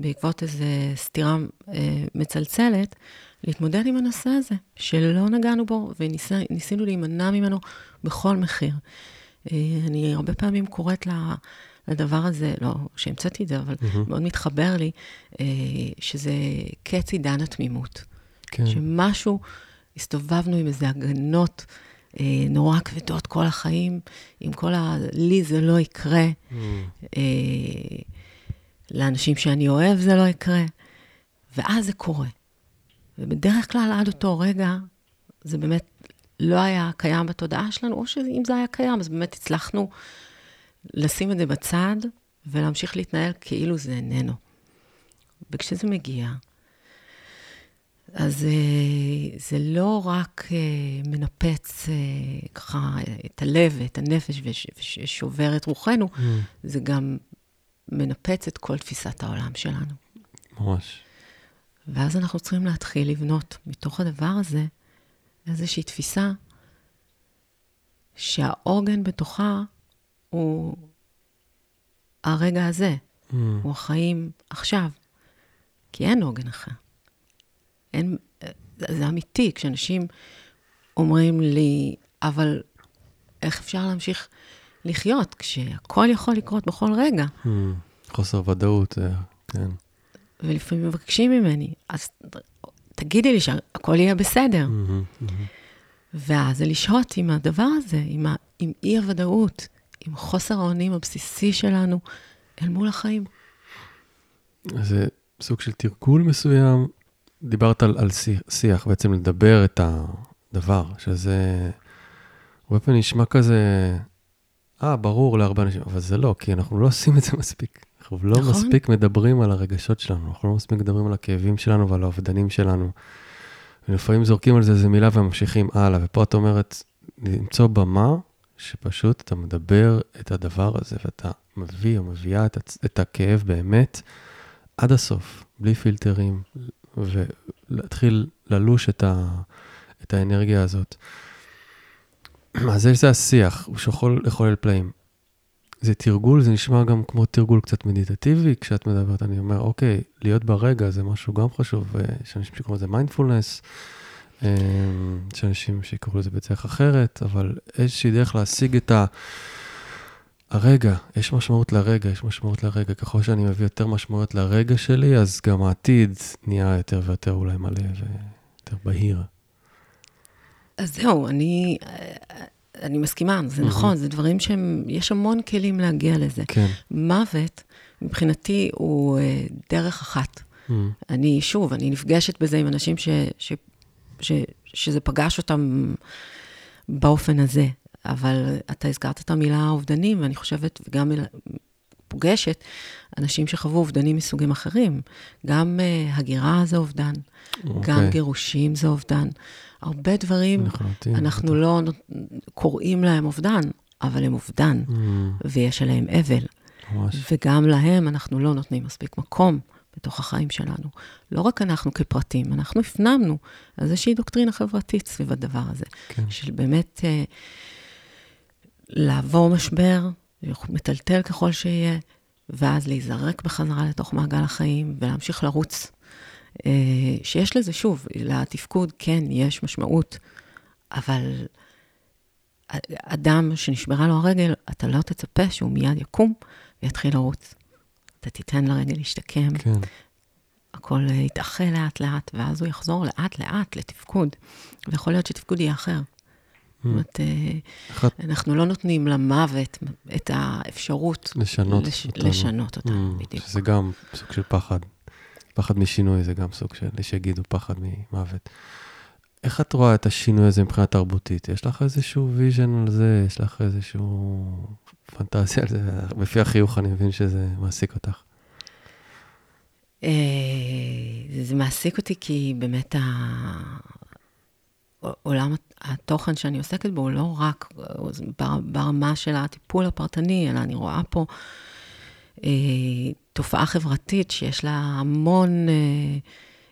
בעקבות איזו סתירה אה, מצלצלת, להתמודד עם הנושא הזה, שלא נגענו בו, וניסינו להימנע ממנו בכל מחיר. אה, אני הרבה פעמים קוראת לה... לדבר הזה, לא שהמצאתי את זה, אבל mm-hmm. מאוד מתחבר לי, אה, שזה קץ עידן התמימות. כן. שמשהו, הסתובבנו עם איזה הגנות אה, נורא כבדות כל החיים, עם כל ה... לי זה לא יקרה, mm. אה, לאנשים שאני אוהב זה לא יקרה, ואז זה קורה. ובדרך כלל עד אותו רגע, זה באמת לא היה קיים בתודעה שלנו, או שאם זה היה קיים, אז באמת הצלחנו לשים את זה בצד ולהמשיך להתנהל כאילו זה איננו. וכשזה מגיע, אז אה, זה לא רק אה, מנפץ אה, ככה את הלב ואת הנפש ושובר את רוחנו, mm. זה גם מנפץ את כל תפיסת העולם שלנו. ממש. ואז אנחנו צריכים להתחיל לבנות מתוך הדבר הזה איזושהי תפיסה שהעוגן בתוכה הוא הרגע הזה, mm. הוא החיים עכשיו. כי אין עוגן אחר. אין, זה אמיתי, כשאנשים אומרים לי, אבל איך אפשר להמשיך לחיות כשהכול יכול לקרות בכל רגע? Mm. חוסר ודאות, אה, כן. ולפעמים מבקשים ממני, אז תגידי לי שהכל יהיה בסדר. Mm-hmm, mm-hmm. ואז זה לשהות עם הדבר הזה, עם, ה, עם אי-הוודאות, עם חוסר האונים הבסיסי שלנו אל מול החיים. זה סוג של תרגול מסוים. דיברת על, על שיח, שיח, בעצם לדבר את הדבר, שזה הרבה פעמים נשמע כזה, אה, ברור להרבה אנשים, אבל זה לא, כי אנחנו לא עושים את זה מספיק. אנחנו לא נכון. מספיק מדברים על הרגשות שלנו, אנחנו לא מספיק מדברים על הכאבים שלנו ועל האובדנים שלנו. ולפעמים זורקים על זה איזה מילה וממשיכים הלאה, ופה את אומרת, למצוא במה שפשוט אתה מדבר את הדבר הזה, ואתה מביא או מביאה את. את הכאב באמת עד הסוף, בלי פילטרים, ולהתחיל ללוש את, ה... את האנרגיה הזאת. אז זה השיח, הוא שיכול לחולל פלאים. זה תרגול, זה נשמע גם כמו תרגול קצת מדיטטיבי, כשאת מדברת, אני אומר, אוקיי, להיות ברגע זה משהו גם חשוב, יש אנשים שקוראים לזה מיינדפולנס. יש אנשים שיקראו לזה בדרך אחרת, אבל איזושהי דרך להשיג את ה... הרגע, יש משמעות לרגע, יש משמעות לרגע. ככל שאני מביא יותר משמעויות לרגע שלי, אז גם העתיד נהיה יותר ויותר אולי מלא ויותר בהיר. אז זהו, אני, אני מסכימה, זה נכון, זה דברים שהם, יש המון כלים להגיע לזה. כן. מוות, מבחינתי, הוא אה, דרך אחת. אני, שוב, אני נפגשת בזה עם אנשים ש, ש, שזה פגש אותם באופן הזה. אבל אתה הזכרת את המילה אובדנים, ואני חושבת, וגם פוגשת אנשים שחוו אובדנים מסוגים אחרים. גם uh, הגירה זה אובדן, okay. גם אוקיי. גירושים זה אובדן. הרבה דברים, נחלטים, אנחנו לא קוראים להם אובדן, אבל הם אובדן, mm. ויש עליהם אבל. ממש. וגם להם אנחנו לא נותנים מספיק מקום. בתוך החיים שלנו. לא רק אנחנו כפרטים, אנחנו הפנמנו איזושהי דוקטרינה חברתית סביב הדבר הזה. כן. של באמת אה, לעבור משבר, מטלטל ככל שיהיה, ואז להיזרק בחזרה לתוך מעגל החיים ולהמשיך לרוץ. אה, שיש לזה, שוב, לתפקוד, כן, יש משמעות, אבל אדם שנשברה לו הרגל, אתה לא תצפה שהוא מיד יקום ויתחיל לרוץ. אתה תיתן לרגל להשתקם, כן. הכל יתאחה לאט-לאט, ואז הוא יחזור לאט-לאט לתפקוד. ויכול להיות שתפקוד יהיה אחר. זאת אומרת, אה, את אנחנו לא נותנים למוות את האפשרות לשנות לש- אותנו? לשנות אותה, Mm, בדיוק. שזה גם סוג של פחד. פחד משינוי זה גם סוג של, יש שיגידו פחד ממוות. איך את רואה את השינוי הזה מבחינה תרבותית? יש לך איזשהו vision על זה? יש לך איזשהו פנטזיה על זה? לפי החיוך אני מבין שזה מעסיק אותך. אה, זה- מעסיק אותי כי באמת ה- עולם התוכן שאני עוסקת בו הוא לא רק בר- ברמה של הטיפול הפרטני, אלא אני רואה פה אה, תופעה חברתית שיש לה המון אה,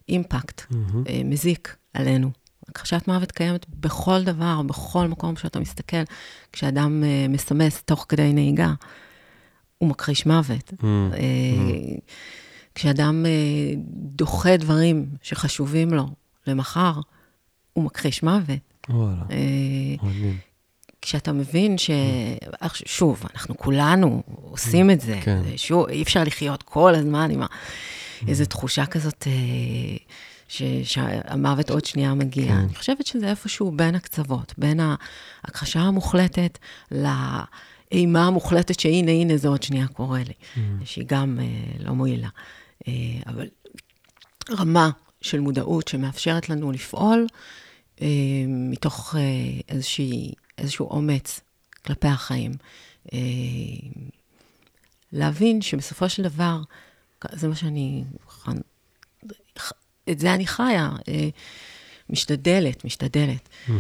אימפקט. אה, מזיק עלינו. הכחשת מוות קיימת בכל דבר, בכל מקום שאתה מסתכל. כשאדם אה, מסמס תוך כדי נהיגה, הוא מכחיש מוות. Mm, אה, כשאדם אה, דוחה דברים שחשובים לו למחר, הוא מכחיש מוות. וואלה, מעניין. כשאתה מבין ש... אך, שוב, אנחנו כולנו עושים את זה. כן. שוב, אי אפשר לחיות כל הזמן עם ה... איזו תחושה כזאת אה, ש... שהמוות עוד שנייה מגיע. כן. אני חושבת שזה איפשהו בין הקצוות, בין ההכחשה המוחלטת לאימה המוחלטת שהנה, הנה, זה עוד שנייה קורה לי, שהיא גם אה, לא מועילה. אה, אבל רמה של מודעות שמאפשרת לנו לפעול אה, מתוך אה, איזושהי, איזשהו אומץ כלפי החיים. אה, להבין שבסופו של דבר, זה מה שאני, את זה אני חיה, אה, משתדלת, משתדלת. אה,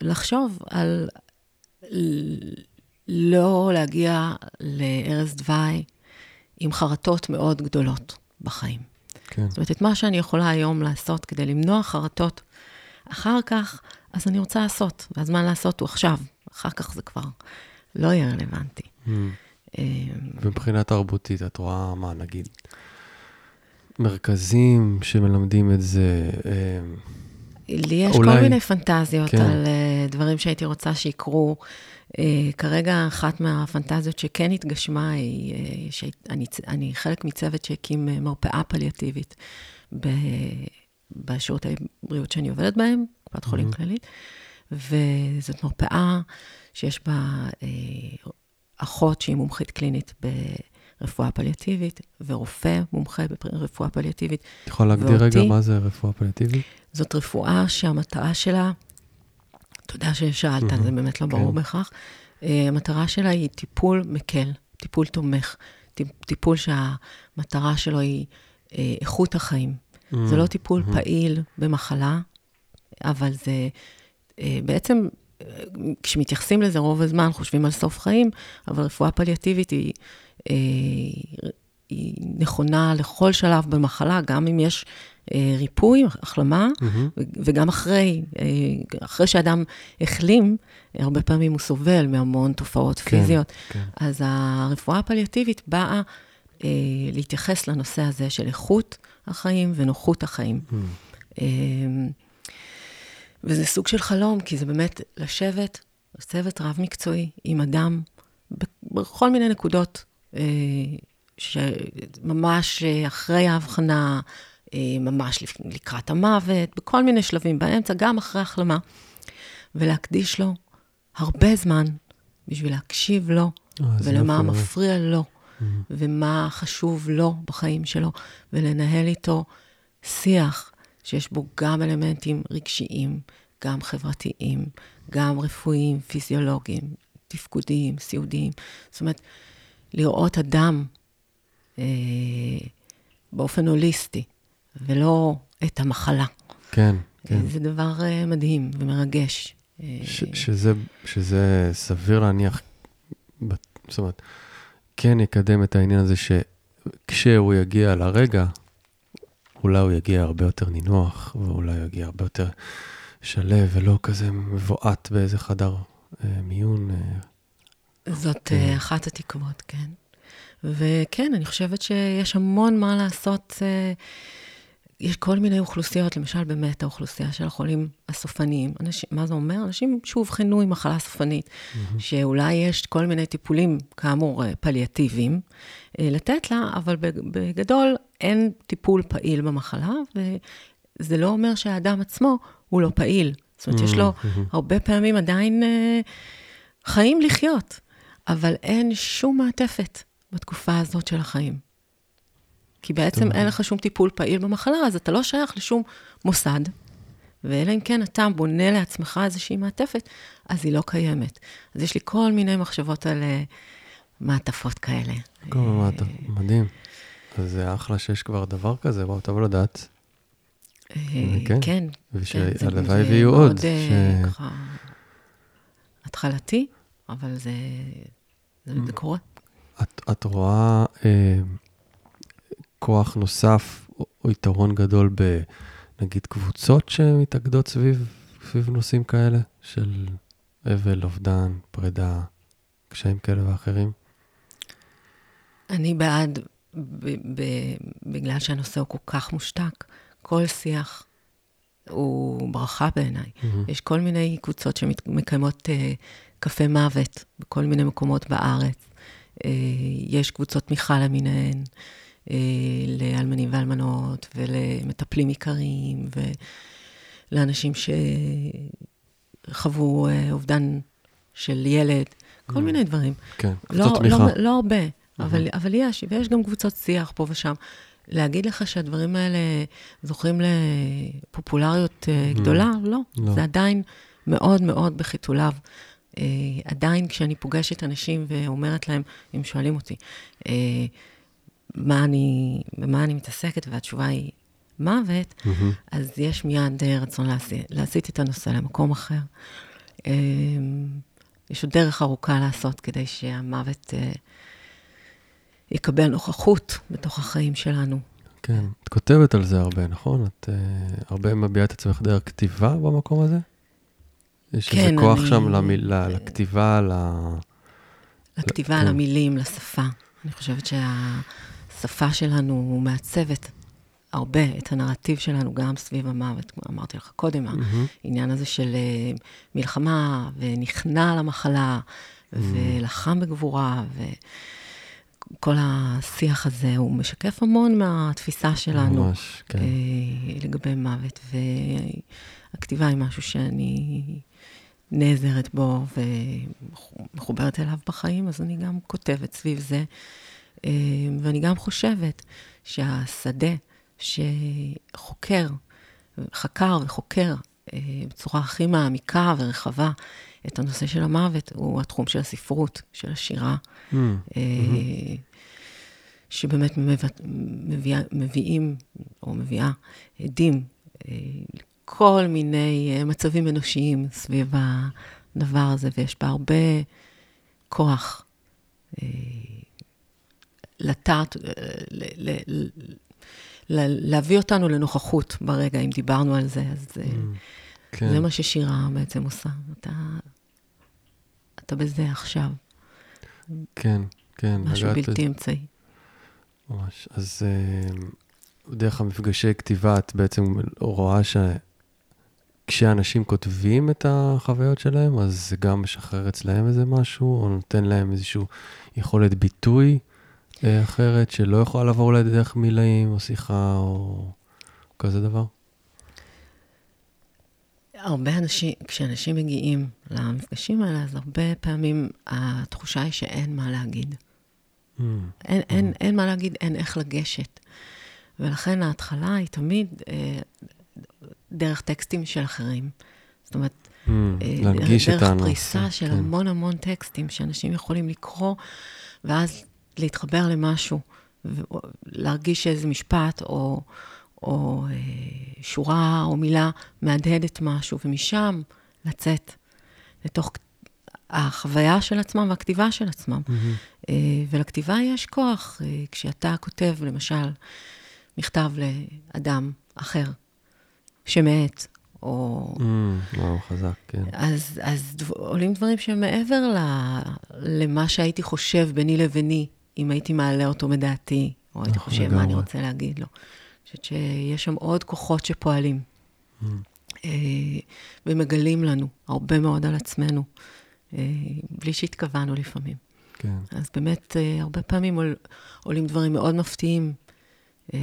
לחשוב על לא להגיע לערש דווי עם חרטות מאוד גדולות בחיים. כן. זאת אומרת, את מה שאני יכולה היום לעשות כדי למנוע חרטות, אחר כך, אז אני רוצה לעשות, והזמן לעשות הוא עכשיו, אחר כך זה כבר לא יהיה רלוונטי. Mm. ומבחינה תרבותית, את רואה מה, נגיד, מרכזים שמלמדים את זה, אה, לי יש אולי- כל מיני פנטזיות כן. על uh, דברים שהייתי רוצה שיקרו. Uh, כרגע אחת מהפנטזיות שכן התגשמה היא שאני אני חלק מצוות שהקים מרפאה פליאטיבית ב, בשירותי בריאות שאני עובדת בהם, קופת חולים מהמם. כללית, וזאת מרפאה שיש בה אחות שהיא מומחית קלינית ברפואה פליאטיבית, ורופא מומחה ברפואה פליאטיבית, את יכולה להגדיר רגע מה זה רפואה פליאטיבית? זאת רפואה שהמטרה שלה, תודה ששאלת, מהמם, זה באמת לא ברור כן. בהכרח, אה, המטרה שלה היא טיפול מקל, טיפול תומך, טיפ- טיפול שהמטרה שלו היא אה, איכות החיים. זה לא טיפול מהמם. פעיל במחלה, אבל זה אה, בעצם, כשמתייחסים לזה רוב הזמן חושבים על סוף חיים, אבל רפואה פליאטיבית היא, היא נכונה לכל שלב במחלה, גם אם יש אה, ריפוי, החלמה. ו- וגם אחרי, אה, אחרי שאדם החלים, הרבה פעמים הוא סובל מהמון תופעות כן, פיזיות. כן. אז הרפואה הפליאטיבית באה אה, להתייחס לנושא הזה של איכות החיים ונוחות החיים. Mm. אה, וזה סוג של חלום, כי זה באמת לשבת, צוות רב-מקצועי עם אדם בכל מיני נקודות, אה, שממש אה, אחרי ההבחנה, אה, ממש לקראת המוות, בכל מיני שלבים באמצע, גם אחרי החלמה, ולהקדיש לו הרבה זמן בשביל להקשיב לו, אה, ולמה מפריע לו, Mm. ומה חשוב לו בחיים שלו, ולנהל איתו שיח שיש בו גם אלמנטים רגשיים, גם חברתיים, גם רפואיים, פיזיולוגיים, תפקודיים, סיעודיים. זאת אומרת, לראות אדם אה, באופן הוליסטי, ולא את המחלה. כן, כן. זה דבר אה, מדהים ומרגש. אה, ש- שזה, שזה סביר להניח, זאת אומרת, כן יקדם את העניין הזה שכשהוא יגיע לרגע, אולי הוא יגיע הרבה יותר נינוח, ואולי הוא יגיע הרבה יותר שלו, ולא כזה מבועת באיזה חדר אה, מיון. אה, זאת כן. אה, אחת התקוות, כן. וכן, אני חושבת שיש המון מה לעשות. אה, יש כל מיני אוכלוסיות, למשל באמת האוכלוסייה של החולים הסופניים. אנשים, מה זה אומר? אנשים שאובחנו עם מחלה סופנית, שאולי יש כל מיני טיפולים, כאמור, אה, פליאטיביים, לתת לה, אבל בג- בגדול אין טיפול פעיל במחלה, וזה לא אומר שהאדם עצמו הוא לא פעיל. זאת אומרת, יש לו. הרבה פעמים עדיין חיים לחיות, אבל אין שום מעטפת בתקופה הזאת של החיים. כי בעצם. אין לך שום טיפול פעיל במחלה, אז אתה לא שייך לשום מוסד, ואלא אם כן אתה בונה לעצמך איזושהי מעטפת, אז היא לא קיימת. אז יש לי כל מיני מחשבות על אה, מעטפות כאלה. כל מה אתה, מדהים. אז זה אחלה שיש כבר דבר כזה, וואו, טוב לדעת. אה, כן. כן, ושהלוואי זה ויהיו מאוד, עוד. אה, ש- ככה התחלתי, אבל זה, זה, קורה. את, את רואה אה, כוח נוסף או, יתרון גדול בנגיד קבוצות שמתאגדות סביב, סביב נושאים כאלה של אבל, אובדן, פרידה, קשיים כאלה ואחרים? אני בעד, ב- ב- בגלל שהנושא הוא כל כך מושתק, כל שיח הוא ברכה בעיניי. מהמם. יש כל מיני קבוצות שמקיימות אה, קפה מוות בכל מיני מקומות בארץ. אה, יש קבוצות תמיכה למיניהן, אה, לאלמנים ואלמנות, ולמטפלים עיקריים, ולאנשים שחוו אה, אובדן של ילד, כל Mm. מיני דברים. כן, לא, קבוצות תמיכה. לא, לא הרבה, אבל, אבל יש, ויש גם קבוצות שיח פה ושם. להגיד לך שהדברים האלה זוכים לפופולריות Mm. גדולה? לא. לא. זה עדיין מאוד מאוד בחיתוליו. אה, עדיין כשאני פוגשת אנשים ואומרת להם, אם שואלים אותי, אה, מה אני, במה אני מתעסקת, והתשובה היא מוות, מהמם. אז יש מיד אה, רצון להסיט, להסיט את הנושא למקום אחר. אה, יש עוד דרך ארוכה לעשות כדי שהמוות אה, יקבל נוכחות בתוך החיים שלנו. כן, את כותבת על זה הרבה, נכון? את uh, הרבה מביעה את עצמך דרך כתיבה במקום הזה? יש איזה כן, כוח אני- שם למילה, לכתיבה, ל... לכתיבה, כן. למילים, לשפה. אני חושבת שהשפה שלנו מעצבת הרבה את הנרטיב שלנו, גם סביב המוות, כמו אמרתי לך קודם, מהמם. העניין הזה של אה, מלחמה, ונכנע למחלה, ולחם בגבורה, וכל השיח הזה, הוא משקף המון מהתפיסה שלנו ממש, כן. אה, לגבי מוות, והכתיבה היא משהו שאני נעזרת בו ומחוברת אליו בחיים, אז אני גם כותבת סביב זה. אה, ואני גם חושבת שהשדה שחוקר, חקר וחוקר אה, בצורה הכי מעמיקה ורחבה את הנושא של המוות, הוא התחום של הספרות, של השירה. Mm, אה, שבאמת מביא- מביאים, או מביאה, עדים לכל מיני אה, מצבים אנושיים סביב הדבר הזה, ויש בה הרבה כוח אה, לטעת, אה, להביא אותנו לנוכחות ברגע, אם דיברנו על זה, אז אה, כן. זה מה ששירה בעצם עושה. אתה, אתה בזה עכשיו, כן, כן. משהו בלתי אמצעי. ממש. אז דרך המפגשי כתיבה, את בעצם רואה שכשאנשים כותבים את החוויות שלהם, אז זה גם משחרר אצלהם איזה משהו, או נותן להם איזושהי יכולת ביטוי אה, אחרת, שלא יכולה לעבור אולי דרך מילאים, או שיחה, או כזה דבר? הרבה אנשים, כשאנשים מגיעים למפגשים האלה, אז הרבה פעמים התחושה היא שאין מה להגיד. Mm, אין, אין, אין מה להגיד, אין איך לגשת. ולכן ההתחלה היא תמיד אה, דרך טקסטים של אחרים. זאת אומרת, mm, אה, להנגיש את דרך הנושא. פריסה של כן. המון המון טקסטים שאנשים יכולים לקרוא, ואז להתחבר למשהו, להרגיש איזה משפט או, או אה, שורה או מילה מהדהדת משהו, ומשם לצאת לתוך החוויה של עצמם והכתיבה של עצמם. מהמם. אה, ולכתיבה יש כוח. כשאתה כותב, למשל, מכתב לאדם אחר שמת, או... Mm, וואו, חזק, כן. אז, אז דב, עולים דברים שהם מעבר ל, למה שהייתי חושב ביני לביני, אם הייתי מעלה אותו מדעתי, או הייתי נכון, חושב מה אני לגמרי. רוצה להגיד לו. אני חושבת שיש שם עוד כוחות שפועלים, Mm, אה, ומגלים לנו הרבה מאוד על עצמנו, אה, בלי שהתכוונו לפעמים. כן. אז באמת, אה, הרבה פעמים עול, עולים דברים מאוד מפתיעים אה,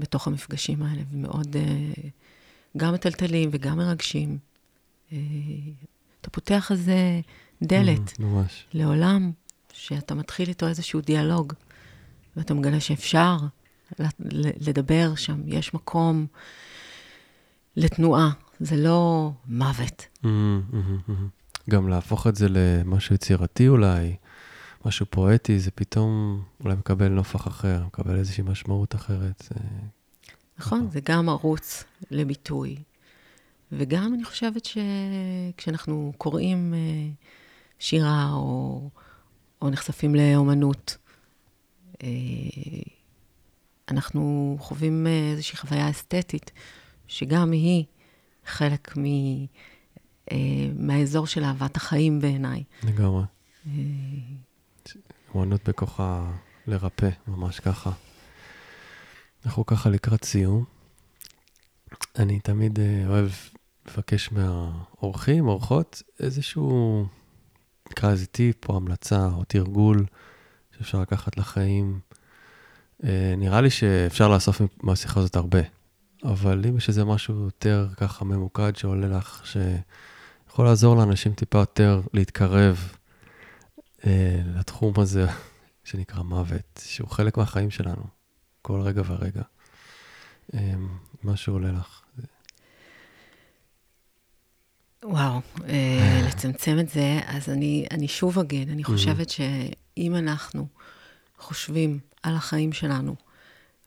בתוך המפגשים האלה, ומאוד אה, גם מטלטלים וגם מרגשים. אה, אתה פותח איזה דלת Mm, ממש. לעולם שאתה מתחיל איתו איזשהו דיאלוג, ואתה מגלה שאפשר לדבר שם, יש מקום לתנועה, זה לא מוות. Mm, mm. גם להפוך את זה למשהו יצירתי אולי, משהו פואטי, זה פתאום אולי מקבל נופח אחר, מקבל איזושהי משמעות אחרת. זה- נכון, נכון. זה גם ערוץ לביטוי. וגם אני חושבת שכשאנחנו קוראים אה, שירה או, או נחשפים לאומנות, אה, אנחנו חווים אה, איזושהי חוויה אסתטית, שגם היא חלק מ, אה, מהאזור של אהבת החיים בעיניי. לגמרי. אמנות בכוחה לרפא, ממש ככה. אנחנו ככה לקראת סיום. אני תמיד אה, אוהב לבקש מהאורחים, אורחות, איזשהו, נקרא לזה טיפ או המלצה או תרגול שאפשר לקחת לחיים. אה, נראה לי שאפשר לאסוף מהשיחה הזאת הרבה, אבל אם יש איזה משהו יותר ככה ממוקד שעולה לך, שיכול לעזור לאנשים טיפה יותר להתקרב לתחום הזה (laughs) שנקרא מוות, שהוא חלק מהחיים שלנו, כל רגע ורגע. אה, משהו עולה לך. וואו, אה, לצמצם את זה, אז אני, אני שוב אגיד, אני חושבת שאם אנחנו חושבים על החיים שלנו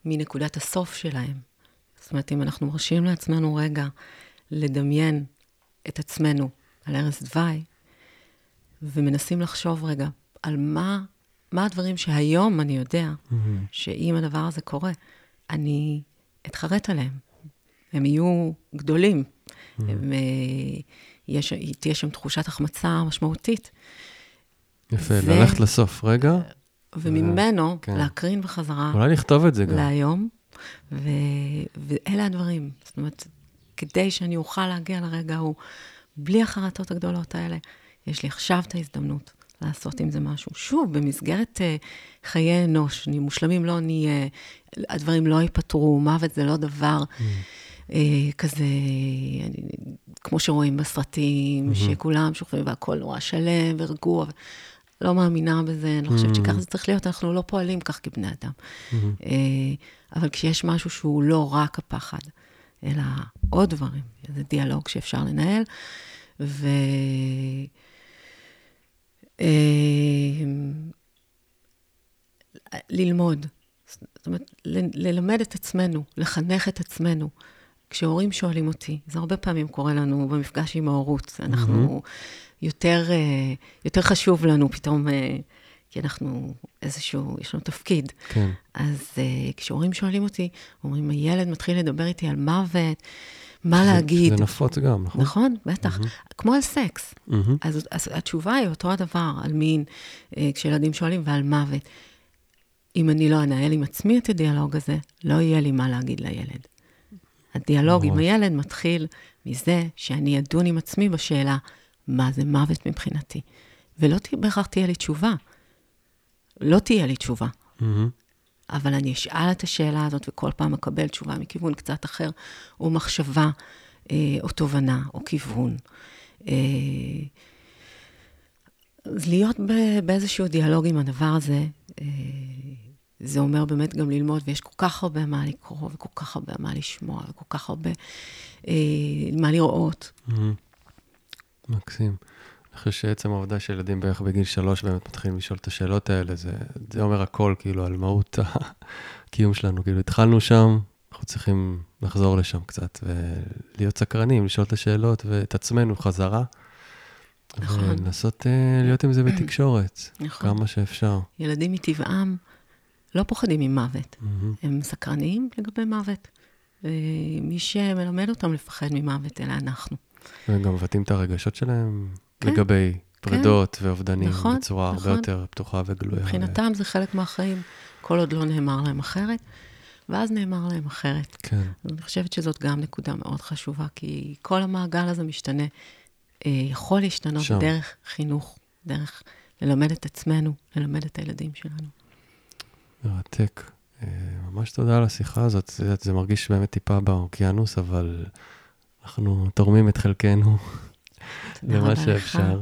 מנקודת הסוף שלהם, זאת אומרת, אם אנחנו מרשים לעצמנו רגע לדמיין את עצמנו על ערש דווי, ומנסים לחשוב רגע על מה, מה הדברים שהיום אני יודע שאם הדבר הזה קורה, אני אתחרט עליהם. הם יהיו גדולים. הם, אה, יש, תהיה שם תחושת החמצה משמעותית, יפה, ו- ללכת לסוף רגע, וממנו כן. להקרין בחזרה אולי נכתוב את זה גם. להיום, ו, ואלה הדברים. זאת אומרת, כדי שאני אוכל להגיע לרגע ההוא, בלי החרטות הגדולות האלה, יש לי עכשיו את ההזדמנות לעשות עם זה משהו. שוב, במסגרת uh, חיי אנוש, אני- מושלמים לא נהיה, הדברים לא ייפתרו, מוות זה לא דבר uh, כזה, אני, כמו שרואים בסרטים, שכולם שוכבים והכול נורא שלם ורגוע. לא מאמינה בזה, אני לא חושבת שככה זה צריך להיות, אנחנו לא פועלים כך כבני אדם. אה, אבל כשיש משהו שהוא לא רק הפחד, אלא עוד דברים, זה דיאלוג שאפשר לנהל, ו... אה, ללמוד, זאת אומרת, ללמד את עצמנו, לחנך את עצמנו. כשהורים שואלים אותי, זה הרבה פעמים קורה לנו במפגש עם ההורות, אנחנו יותר, אה, יותר חשוב לנו פתאום, אה, כי אנחנו איזשהו, יש לנו תפקיד. כן. אז כשהורים שואלים אותי, אומרים, הילד מתחיל לדבר איתי על מוות, מה זה- להגיד. זה נפוץ גם, נכון? נכון, בטח. כמו על סקס. מהמם. אז, אז התשובה היא אותו הדבר, על מין, אה, כשילדים שואלים, ועל מוות. אם אני לא אנהל עם עצמי את הדיאלוג הזה, לא יהיה לי מה להגיד לילד. הדיאלוג עם ממש. הילד מתחיל מזה שאני אדון עם עצמי בשאלה, מה זה מוות מבחינתי. ולא בהכרח תהיה לי תשובה. לא תהיה לי תשובה. מהמם. אבל אני אשאל את השאלה הזאת וכל פעם אקבל תשובה מכיוון קצת אחר, או מחשבה, אה, או תובנה, או כיוון. אה, אז להיות ב- באיזשהו דיאלוג עם הדבר הזה, אה, זה אומר באמת גם ללמוד, ויש כל כך הרבה מה לקרוא, וכל כך הרבה מה לשמוע, וכל כך הרבה אה, מה לראות. מהמם. מקסים. אני חושב שעצם העובדה שילדים בערך בגיל שלוש באמת מתחילים לשאול את השאלות האלה, זה, זה אומר הכל כאילו על מהות (laughs) הקיום שלנו. כאילו התחלנו שם, אנחנו צריכים לחזור לשם קצת ולהיות סקרנים, לשאול את השאלות ואת עצמנו חזרה. נכון. ולנסות אה, להיות עם זה בתקשורת, (clears throat) נכון. כמה שאפשר. ילדים מטבעם לא פוחדים ממוות. מהמם. הם סקרניים לגבי מוות. ומי שמלמד אותם לפחד ממוות, אלה אנחנו. והם גם מבטאים את הרגשות שלהם כן. לגבי פרידות ואובדנים נכון, בצורה הרבה נכון. יותר פתוחה וגלויה. מבחינתם זה חלק מהחיים, כל עוד לא נאמר להם אחרת, ואז נאמר להם אחרת. כן, אני חושבת שזאת גם נקודה מאוד חשובה, כי כל המעגל הזה משתנה, אה, יכול להשתנות שם. דרך חינוך, דרך ללמד את עצמנו, ללמד את הילדים שלנו. מרתק. אה, ממש תודה על השיחה הזאת. את יודעת, זה מרגיש באמת טיפה באוקיינוס, אבל אנחנו תורמים את חלקנו לך. שאפשר.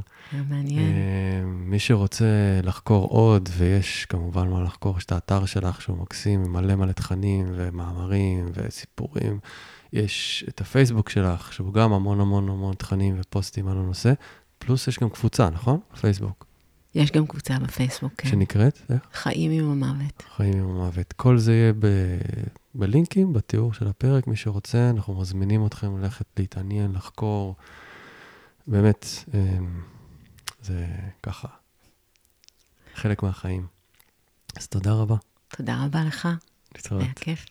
מעניין. אה, מי שרוצה לחקור עוד, ויש כמובן מה לחקור, יש את האתר שלך שהוא מקסים, מלא מלא תכנים ומאמרים וסיפורים. יש את הפייסבוק שלך, שהוא גם המון המון המון תכנים ופוסטים על הנושא. פלוס יש גם קבוצה, נכון? פייסבוק. יש גם קבוצה בפייסבוק, כן. שנקראת, איך? חיים עם המוות. חיים עם המוות. כל זה יהיה ב... בלינקים, בתיאור של הפרק, מי שרוצה, אנחנו מזמינים אתכם ללכת להתעניין, לחקור. באמת, אמ, זה ככה, חלק מהחיים. אז תודה רבה. תודה רבה לך, להתראות. היה כיף.